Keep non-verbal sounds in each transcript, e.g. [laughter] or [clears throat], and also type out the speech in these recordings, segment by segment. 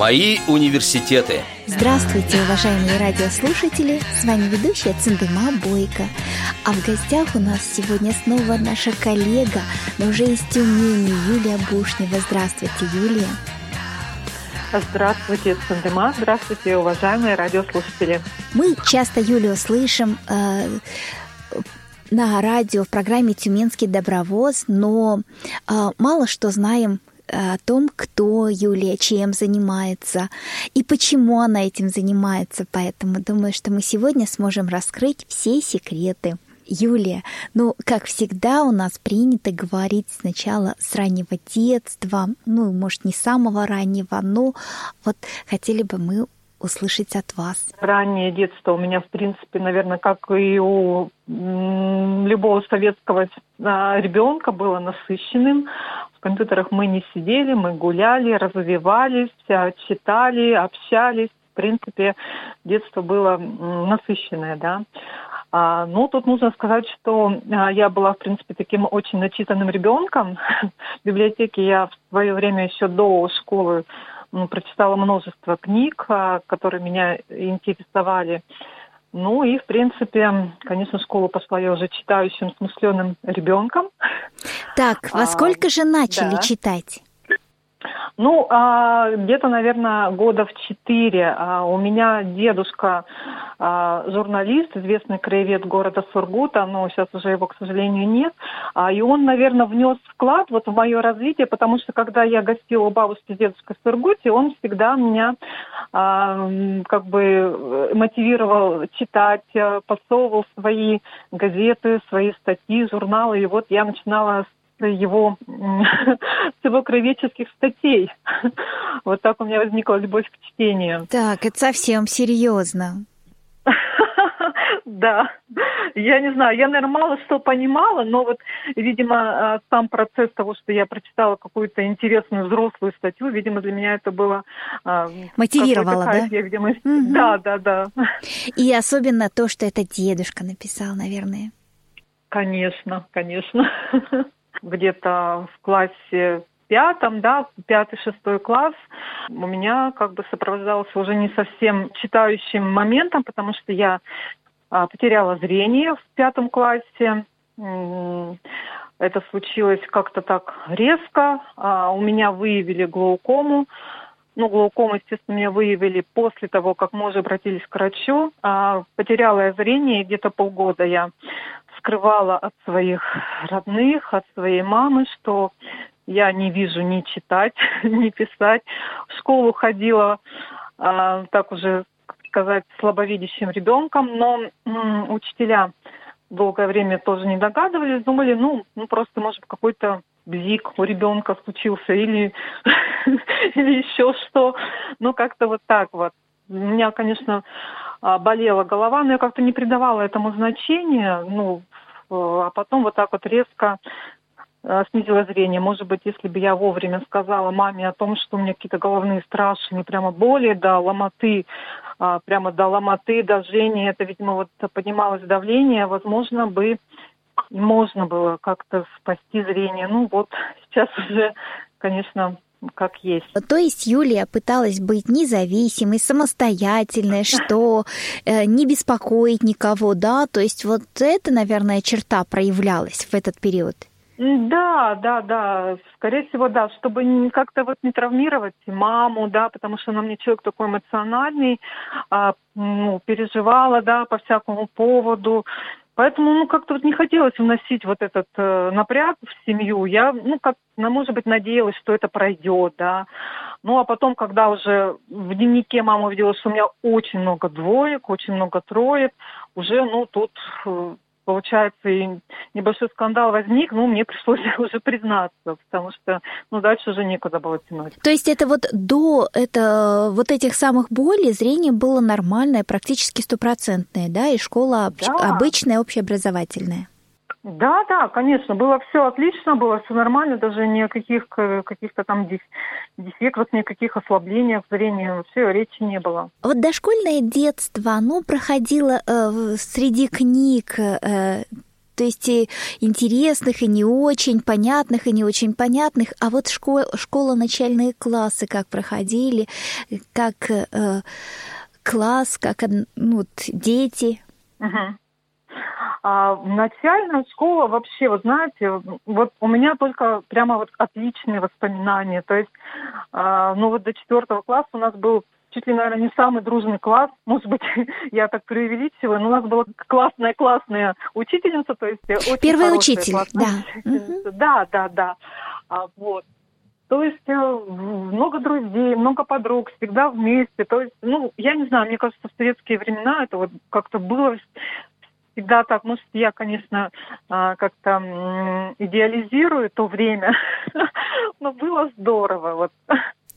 Мои университеты. Здравствуйте, уважаемые радиослушатели! С вами ведущая Циндыма Бойко. А в гостях у нас сегодня снова наша коллега, но уже из Тюмени, Юлия Бушнева. Здравствуйте, Юлия! Здравствуйте, Сандема. Здравствуйте, уважаемые радиослушатели. Мы часто Юлию слышим э, на радио в программе «Тюменский добровоз», но э, мало что знаем о том, кто Юлия, чем занимается и почему она этим занимается. Поэтому думаю, что мы сегодня сможем раскрыть все секреты. Юлия, ну, как всегда, у нас принято говорить сначала с раннего детства, ну, может, не самого раннего, но вот хотели бы мы услышать от вас? Раннее детство у меня, в принципе, наверное, как и у любого советского а, ребенка было насыщенным. В компьютерах мы не сидели, мы гуляли, развивались, читали, общались. В принципе, детство было насыщенное, да. А, ну, тут нужно сказать, что а, я была, в принципе, таким очень начитанным ребенком. [laughs] В библиотеке я в свое время еще до школы прочитала множество книг, а, которые меня интересовали. Ну и, в принципе, конечно, школу пошла я уже читающим, смысленным ребенком. Так, во сколько а, же начали да. читать? Ну, а, где-то, наверное, года в четыре. А, у меня дедушка а, журналист, известный краевед города Сургута, но сейчас уже его, к сожалению, нет. И он, наверное, внес вклад вот в мое развитие, потому что когда я гостила у бабушки с дедушкой в Сургуте, он всегда меня как бы мотивировал читать, а, подсовывал свои газеты, свои статьи, журналы. И вот я начинала с его, [laughs] с его кровеческих статей. [laughs] Вот так у меня возникла любовь к чтению. Так, это совсем серьезно. [laughs] Да, я не знаю, я, наверное, мало что понимала, но вот, видимо, а, сам процесс того, что я прочитала какую-то интересную взрослую статью, видимо, для меня это было... А, Мотивировало, да? Я, видимо, угу. Да, да, да. И особенно то, что это дедушка написал, наверное. Конечно, конечно. Где-то в классе пятом, да, пятый-шестой класс, у меня как бы сопровождался уже не совсем читающим моментом, потому что я а, потеряла зрение в пятом классе. Это случилось как-то так резко. А, у меня выявили глаукому. Ну, глаукому, естественно, меня выявили после того, как мы уже обратились к врачу. А, потеряла я зрение, где-то полгода я скрывала от своих родных, от своей мамы, что я не вижу ни читать, [laughs] ни писать. В школу ходила, а, так уже сказать, слабовидящим ребенком, но м, учителя долгое время тоже не догадывались, думали, ну, ну просто, может, какой-то бзик у ребенка случился или, [laughs] или еще что. Ну, как-то вот так вот. У меня, конечно, болела голова, но я как-то не придавала этому значения. Ну, а потом вот так вот резко э, снизила зрение. Может быть, если бы я вовремя сказала маме о том, что у меня какие-то головные страшные прямо боли, да, ломоты, а, прямо до ломоты, до жжения, это, видимо, вот поднималось давление, возможно, бы можно было как-то спасти зрение. Ну вот сейчас уже, конечно, как есть. То есть Юлия пыталась быть независимой, самостоятельной, что э, не беспокоить никого, да? То есть вот это, наверное, черта проявлялась в этот период. Да, да, да, скорее всего, да, чтобы как-то вот не травмировать маму, да, потому что она мне человек такой эмоциональный, а, ну, переживала, да, по всякому поводу, Поэтому, ну, как-то вот не хотелось вносить вот этот э, напряг в семью. Я, ну, как, ну, может быть, надеялась, что это пройдет, да. Ну, а потом, когда уже в дневнике мама увидела, что у меня очень много двоек, очень много троек, уже, ну, тут э, получается, и небольшой скандал возник, ну, мне пришлось [laughs] уже признаться, потому что, ну, дальше уже некуда было тянуть. То есть это вот до это, вот этих самых болей зрение было нормальное, практически стопроцентное, да, и школа да. обычная, общеобразовательная? Да, да, конечно, было все отлично, было все нормально, даже никаких каких-то там дефектов, никаких ослаблений в зрении, вообще речи не было. Вот дошкольное детство, оно проходило э, среди книг, э, то есть интересных, и не очень понятных, и не очень понятных. А вот школа, школа начальные классы как проходили, как э, класс, как ну, вот, дети. А начальная школа вообще, вот знаете, вот у меня только прямо вот отличные воспоминания. То есть, а, ну вот до четвертого класса у нас был чуть ли, наверное, не самый дружный класс. Может быть, [laughs] я так преувеличиваю, но у нас была классная-классная учительница, то есть очень Первый учитель, да. Да, да, да. А, вот. То есть э, много друзей, много подруг, всегда вместе. То есть, ну, я не знаю, мне кажется, в советские времена это вот как-то было всегда так, может, я, конечно, а, как-то идеализирую то время, [laughs] но было здорово. Вот.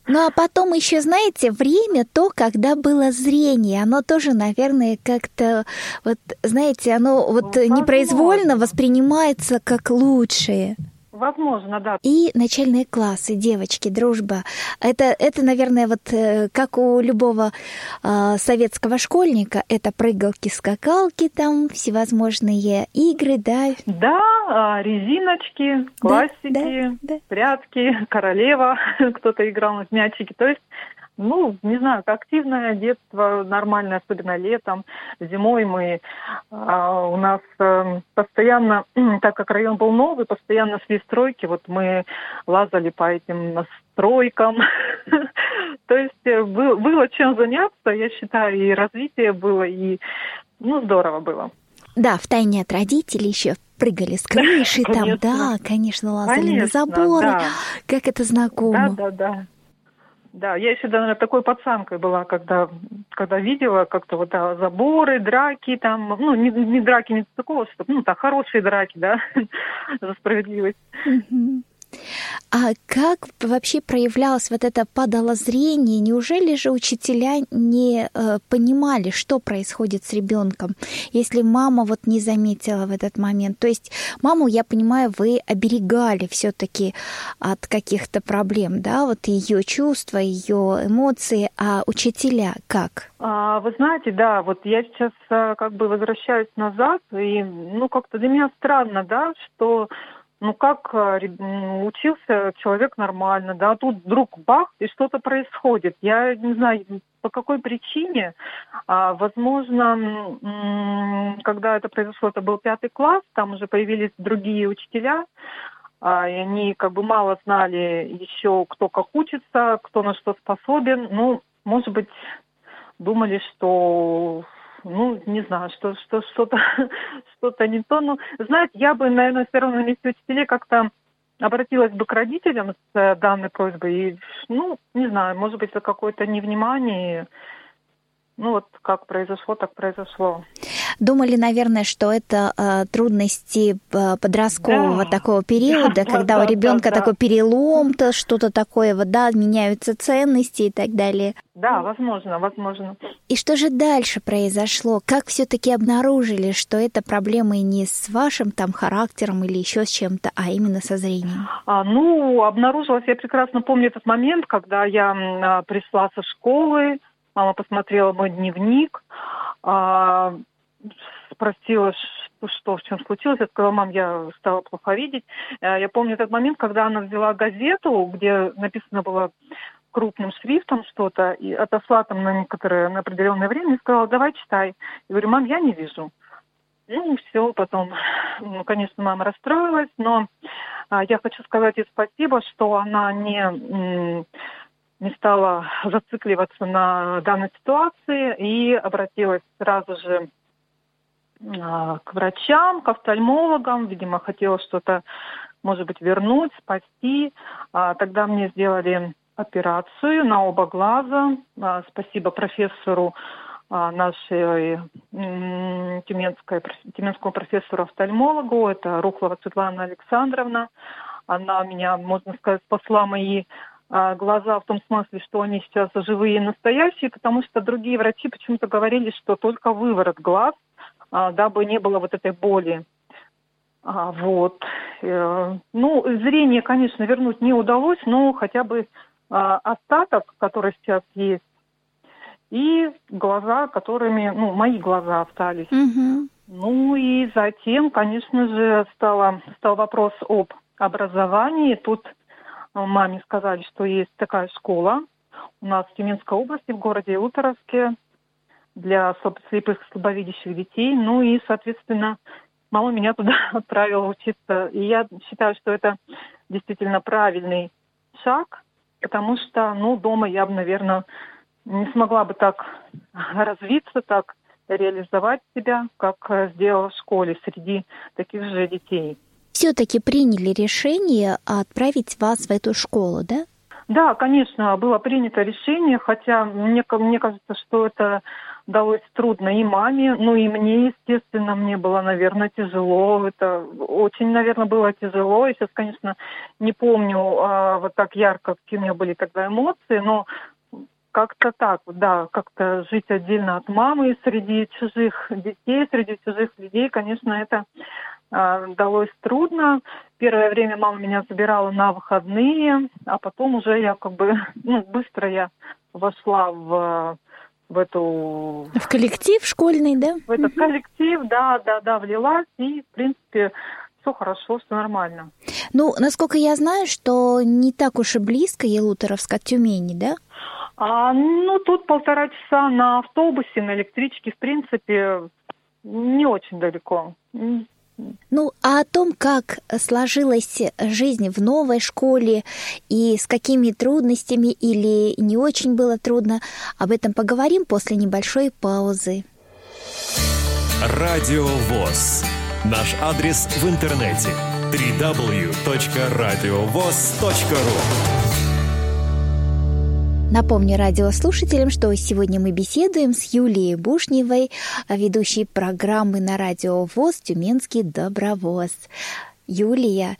Ну а потом еще, знаете, время то, когда было зрение, оно тоже, наверное, как-то, вот, знаете, оно вот Возможно. непроизвольно воспринимается как лучшее. Возможно, да. И начальные классы, девочки, дружба. Это, это наверное, вот э, как у любого э, советского школьника, это прыгалки, скакалки, там всевозможные игры, да? Да, а, резиночки, классики, да, да, да. прятки, королева, [laughs] кто-то играл в мячики. То есть ну, не знаю, активное детство, нормальное, особенно летом. Зимой мы, а, у нас а, постоянно, [clears throat] так как район был новый, постоянно шли стройки, вот мы лазали по этим стройкам. [laughs] То есть э, было чем заняться, я считаю, и развитие было, и, ну, здорово было. Да, в тайне от родителей еще прыгали с крыши, [laughs] там, да, конечно, лазали конечно, на заборы. Да. Как это знакомо. Да, да, да. Да, я еще, наверное, такой пацанкой была, когда, когда видела как-то вот да, заборы, драки там, ну, не, не драки, не такого, что, ну, так, хорошие драки, да, [laughs] за справедливость. А как вообще проявлялось вот это подолозрение? Неужели же учителя не э, понимали, что происходит с ребенком, если мама вот не заметила в этот момент? То есть маму, я понимаю, вы оберегали все-таки от каких-то проблем, да, вот ее чувства, ее эмоции, а учителя как? А, вы знаете, да, вот я сейчас э, как бы возвращаюсь назад, и ну как-то для меня странно, да, что ну как э, учился человек нормально, да, тут вдруг бах, и что-то происходит. Я не знаю, по какой причине. А, возможно, когда это произошло, это был пятый класс, там уже появились другие учителя, а, и они как бы мало знали еще, кто как учится, кто на что способен. Ну, может быть, думали, что ну, не знаю, что, что что-то [laughs] что-то не то. Ну, знаете, я бы, наверное, все равно на месте учителей как-то обратилась бы к родителям с э, данной просьбой. И, ну, не знаю, может быть, за какое-то невнимание. Ну, вот как произошло, так произошло. Думали, наверное, что это э, трудности э, подросткового да. такого периода, [laughs] да, когда да, у ребенка да, такой перелом, то что-то такое, вот, да, меняются ценности и так далее. Да, возможно, возможно. И что же дальше произошло? Как все-таки обнаружили, что это проблемы не с вашим там характером или еще с чем-то, а именно со зрением? А, ну, обнаружилось, я прекрасно помню этот момент, когда я а, пришла со школы, мама посмотрела мой дневник, а, спросила, что, что, в чем случилось. Я сказала, мам, я стала плохо видеть. Э, я помню этот момент, когда она взяла газету, где написано было крупным шрифтом что-то, и отошла там на некоторое, на определенное время и сказала, давай читай. Я говорю, мам, я не вижу. Ну, все, потом, ну, конечно, мама расстроилась, но а, я хочу сказать ей спасибо, что она не, не стала зацикливаться на данной ситуации и обратилась сразу же а, к врачам, к офтальмологам, видимо, хотела что-то, может быть, вернуть, спасти. А, тогда мне сделали операцию на оба глаза. А, спасибо профессору нашей тюменской, тюменскому профессору-офтальмологу, это Рухлова Светлана Александровна. Она меня, можно сказать, спасла мои глаза в том смысле, что они сейчас живые и настоящие, потому что другие врачи почему-то говорили, что только выворот глаз – а, дабы не было вот этой боли. А, вот. Э, ну, зрение, конечно, вернуть не удалось, но хотя бы а, остаток, который сейчас есть, и глаза, которыми, ну, мои глаза остались. Угу. Ну и затем, конечно же, стало, стал вопрос об образовании. Тут маме сказали, что есть такая школа у нас в Тюменской области, в городе Уторовске, для слепых слабовидящих детей. Ну и, соответственно, мама меня [laughs] туда отправила учиться. И я считаю, что это действительно правильный шаг, потому что, ну, дома я бы, наверное, не смогла бы так развиться, так реализовать себя, как сделала в школе среди таких же детей. Все-таки приняли решение отправить вас в эту школу, да? Да, конечно, было принято решение, хотя мне, мне кажется, что это далось трудно и маме, ну и мне, естественно, мне было, наверное, тяжело. Это очень, наверное, было тяжело. Я сейчас, конечно, не помню а, вот так ярко, какие у меня были тогда эмоции, но как-то так, да, как-то жить отдельно от мамы среди чужих детей, среди чужих людей, конечно, это далось трудно. Первое время мама меня забирала на выходные, а потом уже я как бы, [laughs] ну, быстро я вошла в в эту... В коллектив школьный, да? В этот коллектив, да, да, да, влилась, и, в принципе, все хорошо, все нормально. Ну, насколько я знаю, что не так уж и близко Елуторовск от Тюмени, да? А, ну, тут полтора часа на автобусе, на электричке, в принципе, не очень далеко. Ну, а о том, как сложилась жизнь в новой школе и с какими трудностями или не очень было трудно, об этом поговорим после небольшой паузы. Радио ВОЗ. Наш адрес в интернете www.radiovoz.ru Напомню радиослушателям, что сегодня мы беседуем с Юлией Бушневой, ведущей программы на радио ВОЗ «Тюменский добровоз». Юлия,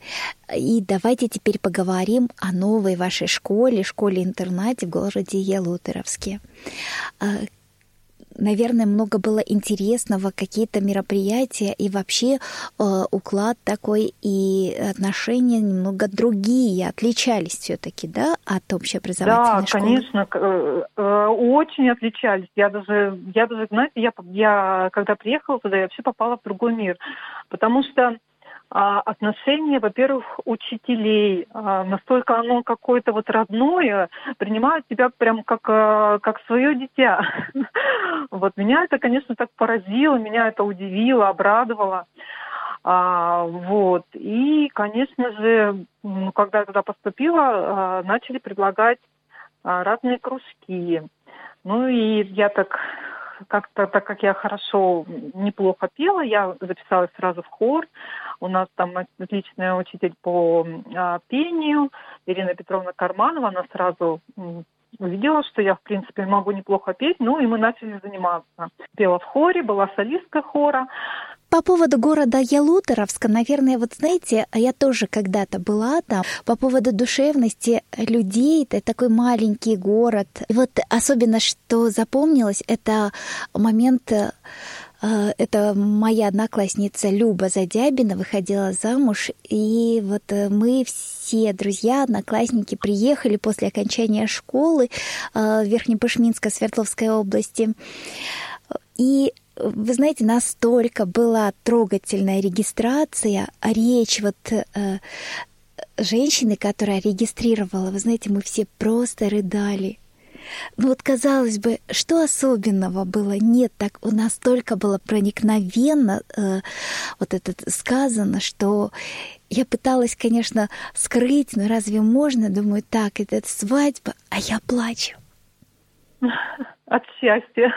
и давайте теперь поговорим о новой вашей школе, школе-интернате в городе Елутеровске. Наверное, много было интересного, какие-то мероприятия и вообще э, уклад такой и отношения немного другие, отличались все-таки, да, от общеобразовательной да, школы? Да, конечно, э, э, очень отличались. Я даже, я даже, знаете, я, я когда приехала туда, я вообще попала в другой мир, потому что отношение, во-первых, учителей. А, настолько оно какое-то вот родное, принимают тебя прям как, а, как свое дитя. [laughs] Вот меня это, конечно, так поразило, меня это удивило, обрадовало. А, вот. И, конечно же, ну, когда я туда поступила, начали предлагать разные кружки. Ну и я так как-то, так как я хорошо, неплохо пела, я записалась сразу в хор. У нас там отличная учитель по а, пению, Ирина Петровна Карманова, она сразу увидела, что я, в принципе, могу неплохо петь, ну и мы начали заниматься. Пела в хоре, была солистка хора. По поводу города Ялуторовска, наверное, вот знаете, я тоже когда-то была там, по поводу душевности людей, это такой маленький город. И вот особенно, что запомнилось, это момент э, это моя одноклассница Люба Задябина выходила замуж, и вот э, мы все друзья, одноклассники приехали после окончания школы э, в Верхнепышминской Свердловской области. И вы знаете, настолько была трогательная регистрация, а речь вот э, женщины, которая регистрировала, вы знаете, мы все просто рыдали. Ну вот казалось бы, что особенного было? Нет, так у нас столько было проникновенно э, вот это сказано, что я пыталась, конечно, скрыть, но разве можно? Думаю, так, это свадьба, а я плачу. От счастья.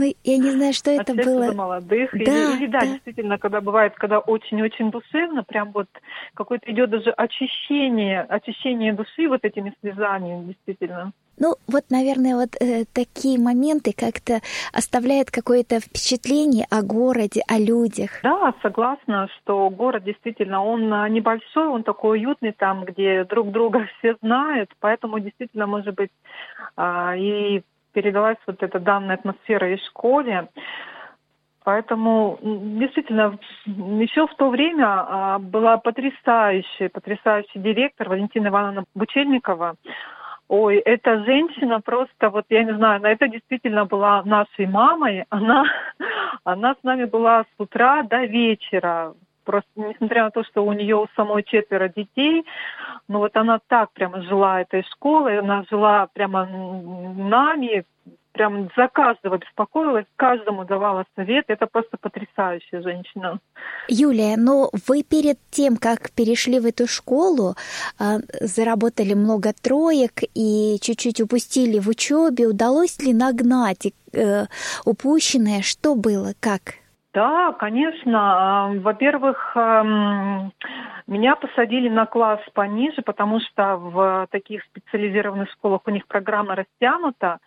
Ну, я не знаю, что это было. Молодых. Да, или, или да, да, действительно, когда бывает, когда очень-очень душевно, прям вот какое-то идет даже очищение, очищение души вот этими слезами, действительно. Ну, вот, наверное, вот э, такие моменты как-то оставляют какое-то впечатление о городе, о людях. Да, согласна, что город действительно, он а, небольшой, он такой уютный там, где друг друга [laughs] все знают, поэтому действительно, может быть, э, и передалась вот эта данная атмосфера из школе. Поэтому действительно еще в то время а, была потрясающая, потрясающий директор Валентина Ивановна Бучельникова. Ой, эта женщина просто, вот я не знаю, она это действительно была нашей мамой. Она, [laughs] она с нами была с утра до вечера. Просто несмотря на то, что у нее у самой четверо детей, но вот она так прямо жила этой школой, она жила прямо нами, прям за каждого беспокоилась, каждому давала совет. Это просто потрясающая женщина. Юлия, но вы перед тем, как перешли в эту школу, а, заработали много троек и чуть-чуть упустили в учебе. Удалось ли нагнать э, упущенное? Что было? Как? Да, конечно. Во-первых, меня посадили на класс пониже, потому что в таких специализированных школах у них программа растянута,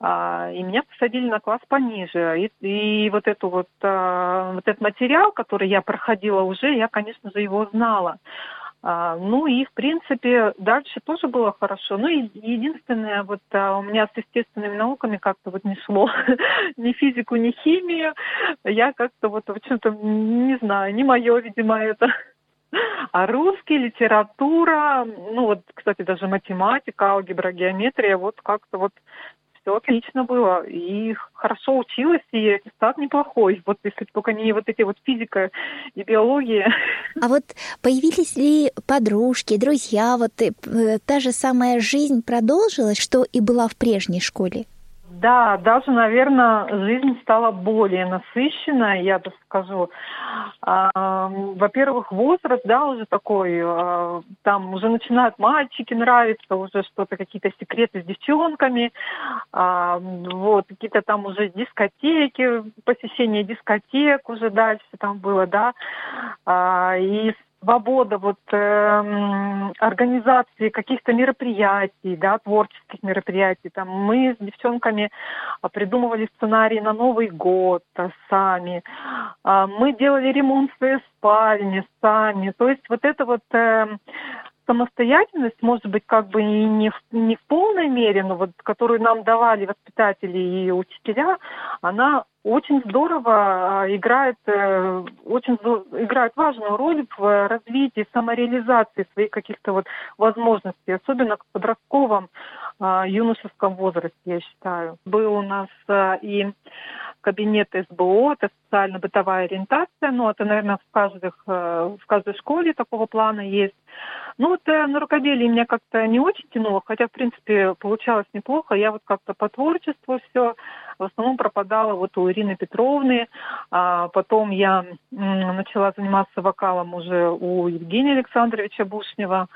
а, и меня посадили на класс пониже. И, и вот эту вот, а, вот этот материал, который я проходила уже, я, конечно же, его знала. А, ну и, в принципе, дальше тоже было хорошо. Ну и единственное, вот а, у меня с естественными науками как-то вот не шло [laughs] ни физику, ни химию. Я как-то вот, в чем-то, не знаю, не мое, видимо, это. А русский, литература, ну вот, кстати, даже математика, алгебра, геометрия, вот как-то вот все отлично было. И хорошо училась, и аттестат неплохой. Вот если только не вот эти вот физика и биология. А вот появились ли подружки, друзья, вот э, та же самая жизнь продолжилась, что и была в прежней школе? Да, даже, наверное, жизнь стала более насыщенной, я бы скажу. А, во-первых, возраст, да, уже такой, а, там уже начинают мальчики нравиться, уже что-то, какие-то секреты с девчонками, а, вот, какие-то там уже дискотеки, посещение дискотек уже дальше там было, да, и свобода вот э, организации каких-то мероприятий, да, творческих мероприятий. Там мы с девчонками а, придумывали сценарии на Новый год а, сами. А, мы делали ремонт в своей спальне сами. То есть вот это вот э, самостоятельность, может быть, как бы и не в, не в полной мере, но вот которую нам давали воспитатели и учителя, она очень здорово а, играет, э, очень играет важную роль в развитии, самореализации своих каких-то вот возможностей, особенно в подростковом а, юношеском возрасте, я считаю. Был у нас и кабинет СБО, это социально-бытовая ориентация, ну, это, наверное, в, каждых, э, в каждой школе такого плана есть. Ну, вот э, на рукоделие меня как-то не очень тянуло, хотя, в принципе, получалось неплохо. Я вот как-то по творчеству все в основном пропадала вот у Ирины Петровны. А потом я начала заниматься вокалом уже у Евгения Александровича Бушнева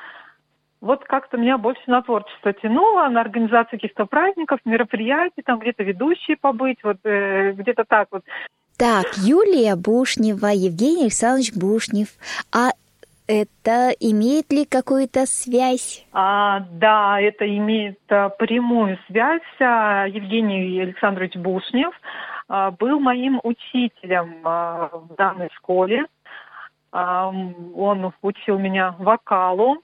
вот как-то меня больше на творчество тянуло, на организацию каких-то праздников, мероприятий, там где-то ведущие побыть, вот э, где-то так вот. Так, Юлия Бушнева, Евгений Александрович Бушнев. А это имеет ли какую-то связь? А, да, это имеет а, прямую связь. А, Евгений Александрович Бушнев а, был моим учителем а, в данной школе. Он учил меня вокалу,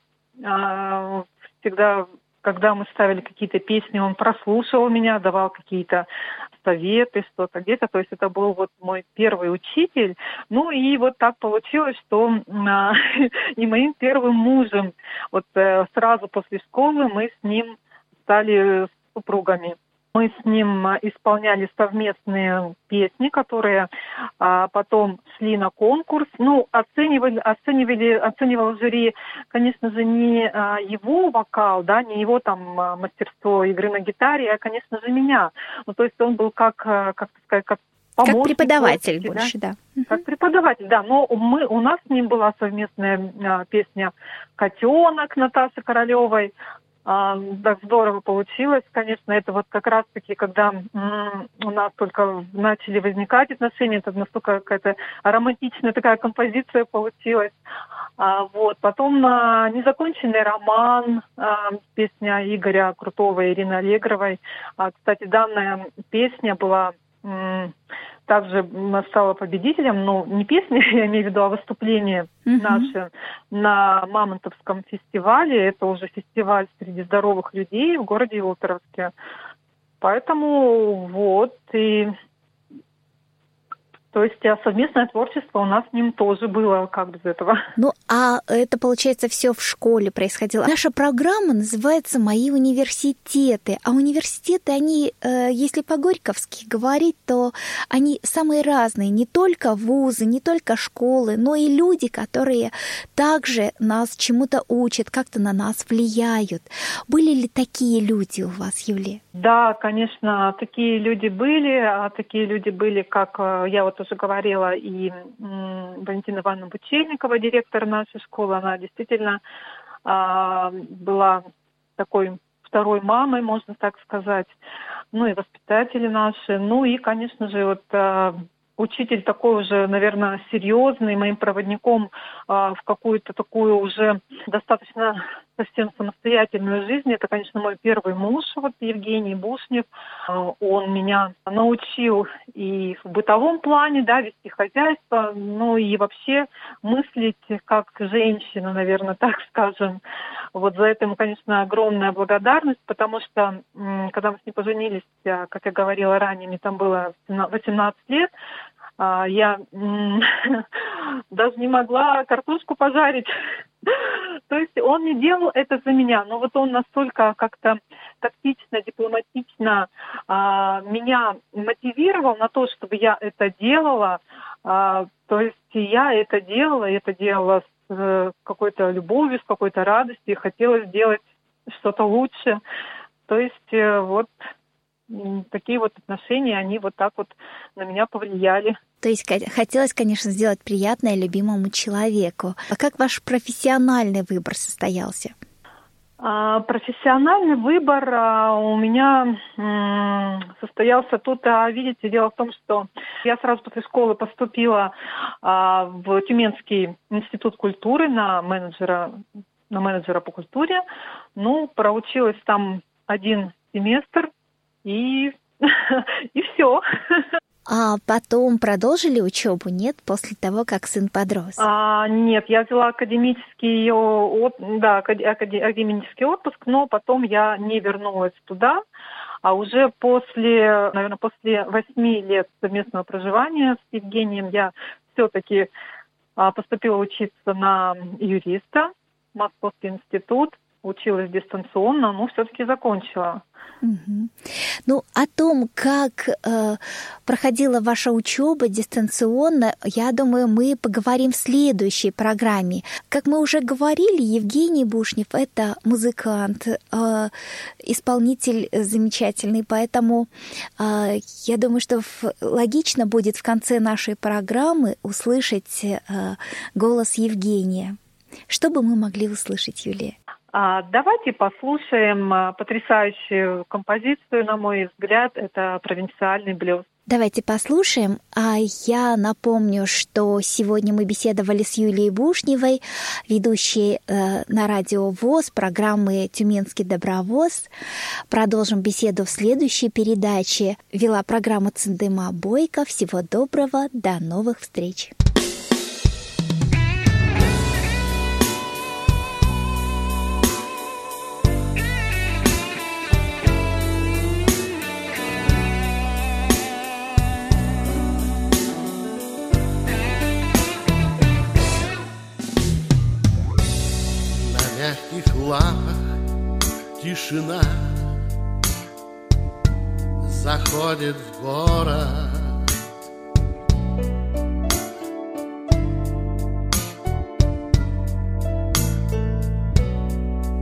всегда, когда мы ставили какие-то песни, он прослушивал меня, давал какие-то советы, что-то где-то. То есть это был вот мой первый учитель. Ну и вот так получилось, что а, [laughs] и моим первым мужем. Вот э, сразу после школы мы с ним стали супругами. Мы с ним а, исполняли совместные песни, которые а, потом шли на конкурс. Ну, оценивали, оценивали, оценивал жюри, конечно же, не а, его вокал, да, не его там а, мастерство игры на гитаре, а, конечно же, меня. Ну, то есть он был как, а, как сказать, как как преподаватель больше, да. да. Как преподаватель, да. Но мы, у нас с ним была совместная а, песня «Котенок» Наташи Королевой. А, так здорово получилось, конечно, это вот как раз-таки, когда у нас только начали возникать отношения, это настолько какая-то романтичная такая композиция получилась. А, вот. Потом а, «Незаконченный роман», а, песня Игоря Крутого и Ирины Аллегровой. Кстати, данная песня была также стала победителем, ну, не песня, [laughs] я имею в виду, а выступление uh-huh. наше на Мамонтовском фестивале. Это уже фестиваль среди здоровых людей в городе Илтеровске. Поэтому вот, и То есть а совместное творчество у нас с ним тоже было, как без этого. Ну, а это, получается, все в школе происходило. Наша программа называется «Мои университеты». А университеты, они, э, если по-горьковски говорить, то они самые разные. Не только вузы, не только школы, но и люди, которые также нас чему-то учат, как-то на нас влияют. Были ли такие люди у вас, Юлия? Да, конечно, такие люди были. А такие люди были, как э, я вот уже говорила, и Валентина Ивановна Бучельникова, директор нашей школы, она действительно а, была такой второй мамой, можно так сказать, ну и воспитатели наши, ну и, конечно же, вот а, учитель такой уже, наверное, серьезный, моим проводником а, в какую-то такую уже достаточно совсем самостоятельную жизнь. Это, конечно, мой первый муж, вот Евгений Бушнев. А, он меня научил и в бытовом плане, да, вести хозяйство, ну и вообще мыслить как женщина, наверное, [laughs] так скажем. Вот за это ему, конечно, огромная благодарность, потому что, когда мы с ним поженились, а, как я говорила ранее, мне там было 18 лет, я [laughs] даже не могла картошку пожарить. [laughs] То есть он не делал это за меня, но вот он настолько как-то тактично, дипломатично а, меня мотивировал на то, чтобы я это делала. А, то есть я это делала, это делала с э, какой-то любовью, с какой-то радостью, хотела сделать что-то лучше. То есть э, вот такие вот отношения, они вот так вот на меня повлияли. То есть хотелось, конечно, сделать приятное любимому человеку. А как ваш профессиональный выбор состоялся? А, профессиональный выбор а, у меня состоялся тут, а, видите, дело в том, что я сразу после школы поступила в Тюменский институт культуры на менеджера, на менеджера по культуре. Ну, проучилась там один семестр, и, [laughs] и все. А потом продолжили учебу, нет, после того, как сын подрос? А, нет, я взяла академический, от, да, академический отпуск, но потом я не вернулась туда. А уже после, наверное, после восьми лет совместного проживания с Евгением я все-таки а, поступила учиться на юриста, Московский институт, училась дистанционно, но все-таки закончила. Угу. Ну, о том, как э, проходила ваша учеба дистанционно, я думаю, мы поговорим в следующей программе. Как мы уже говорили, Евгений Бушнев – это музыкант, э, исполнитель замечательный, поэтому э, я думаю, что в, логично будет в конце нашей программы услышать э, голос Евгения. Что бы мы могли услышать, Юлия? А, давайте послушаем а, потрясающую композицию, на мой взгляд, это провинциальный блюз. Давайте послушаем. А я напомню, что сегодня мы беседовали с Юлией Бушневой, ведущей э, на радио ВОЗ программы «Тюменский добровоз». Продолжим беседу в следующей передаче. Вела программа Циндыма Бойко. Всего доброго, до новых встреч. Лапах тишина. Заходит в город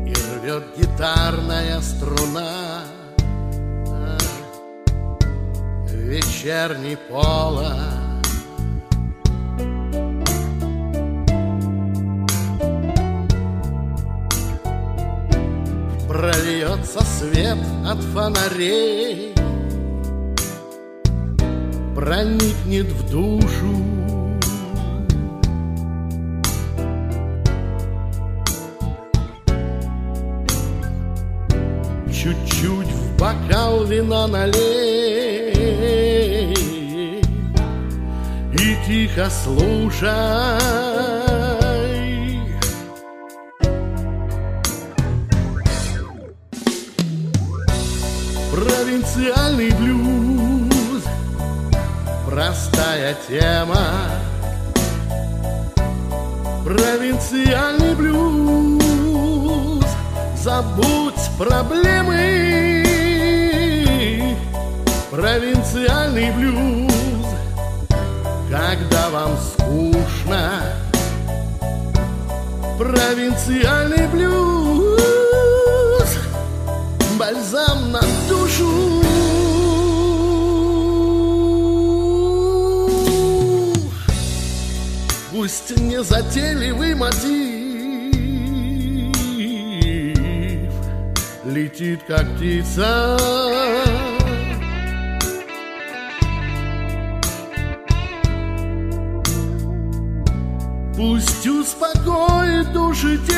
И рвет гитарная струна. Вечерний полок Прольется свет от фонарей. Проникнет в душу. Чуть-чуть в бокал вина налей И тихо слушай провинциальный блюз, простая тема. Провинциальный блюз. Забудь проблемы. Провинциальный блюз. Когда вам скучно. Провинциальный блюз. Бальзам Пусть не затейливый мотив Летит как птица Пусть успокоит души тех,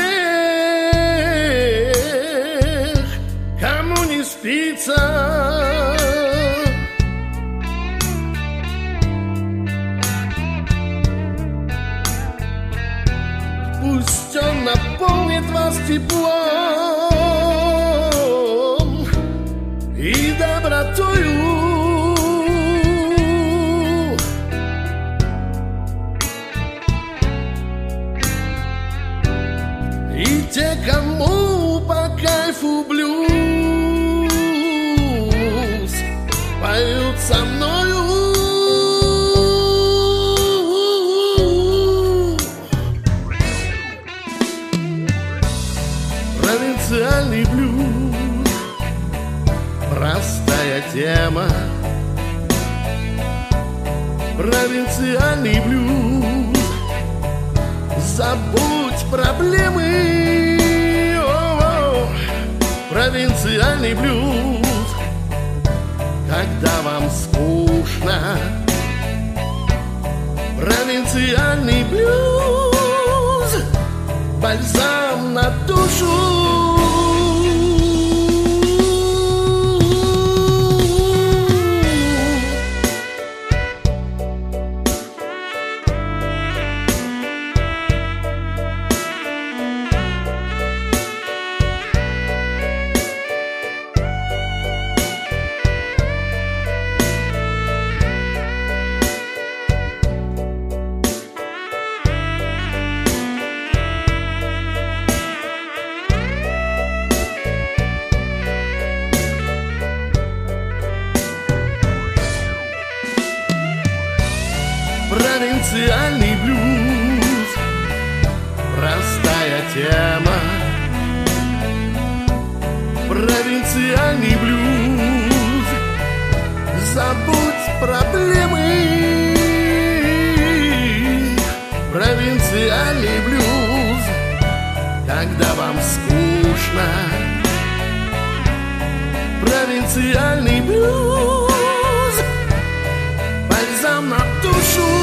кому не спится. Наполнит вас теплом и добротою. Забудь проблемы. О-о-о. Провинциальный блюз Когда вам скучно Провинциальный блюз Бальзам на душу провинциальный блюз. Простая тема. Провинциальный блюз. Забудь проблемы. Провинциальный блюз. Когда вам скучно. Провинциальный блюз. Бальзам на душу.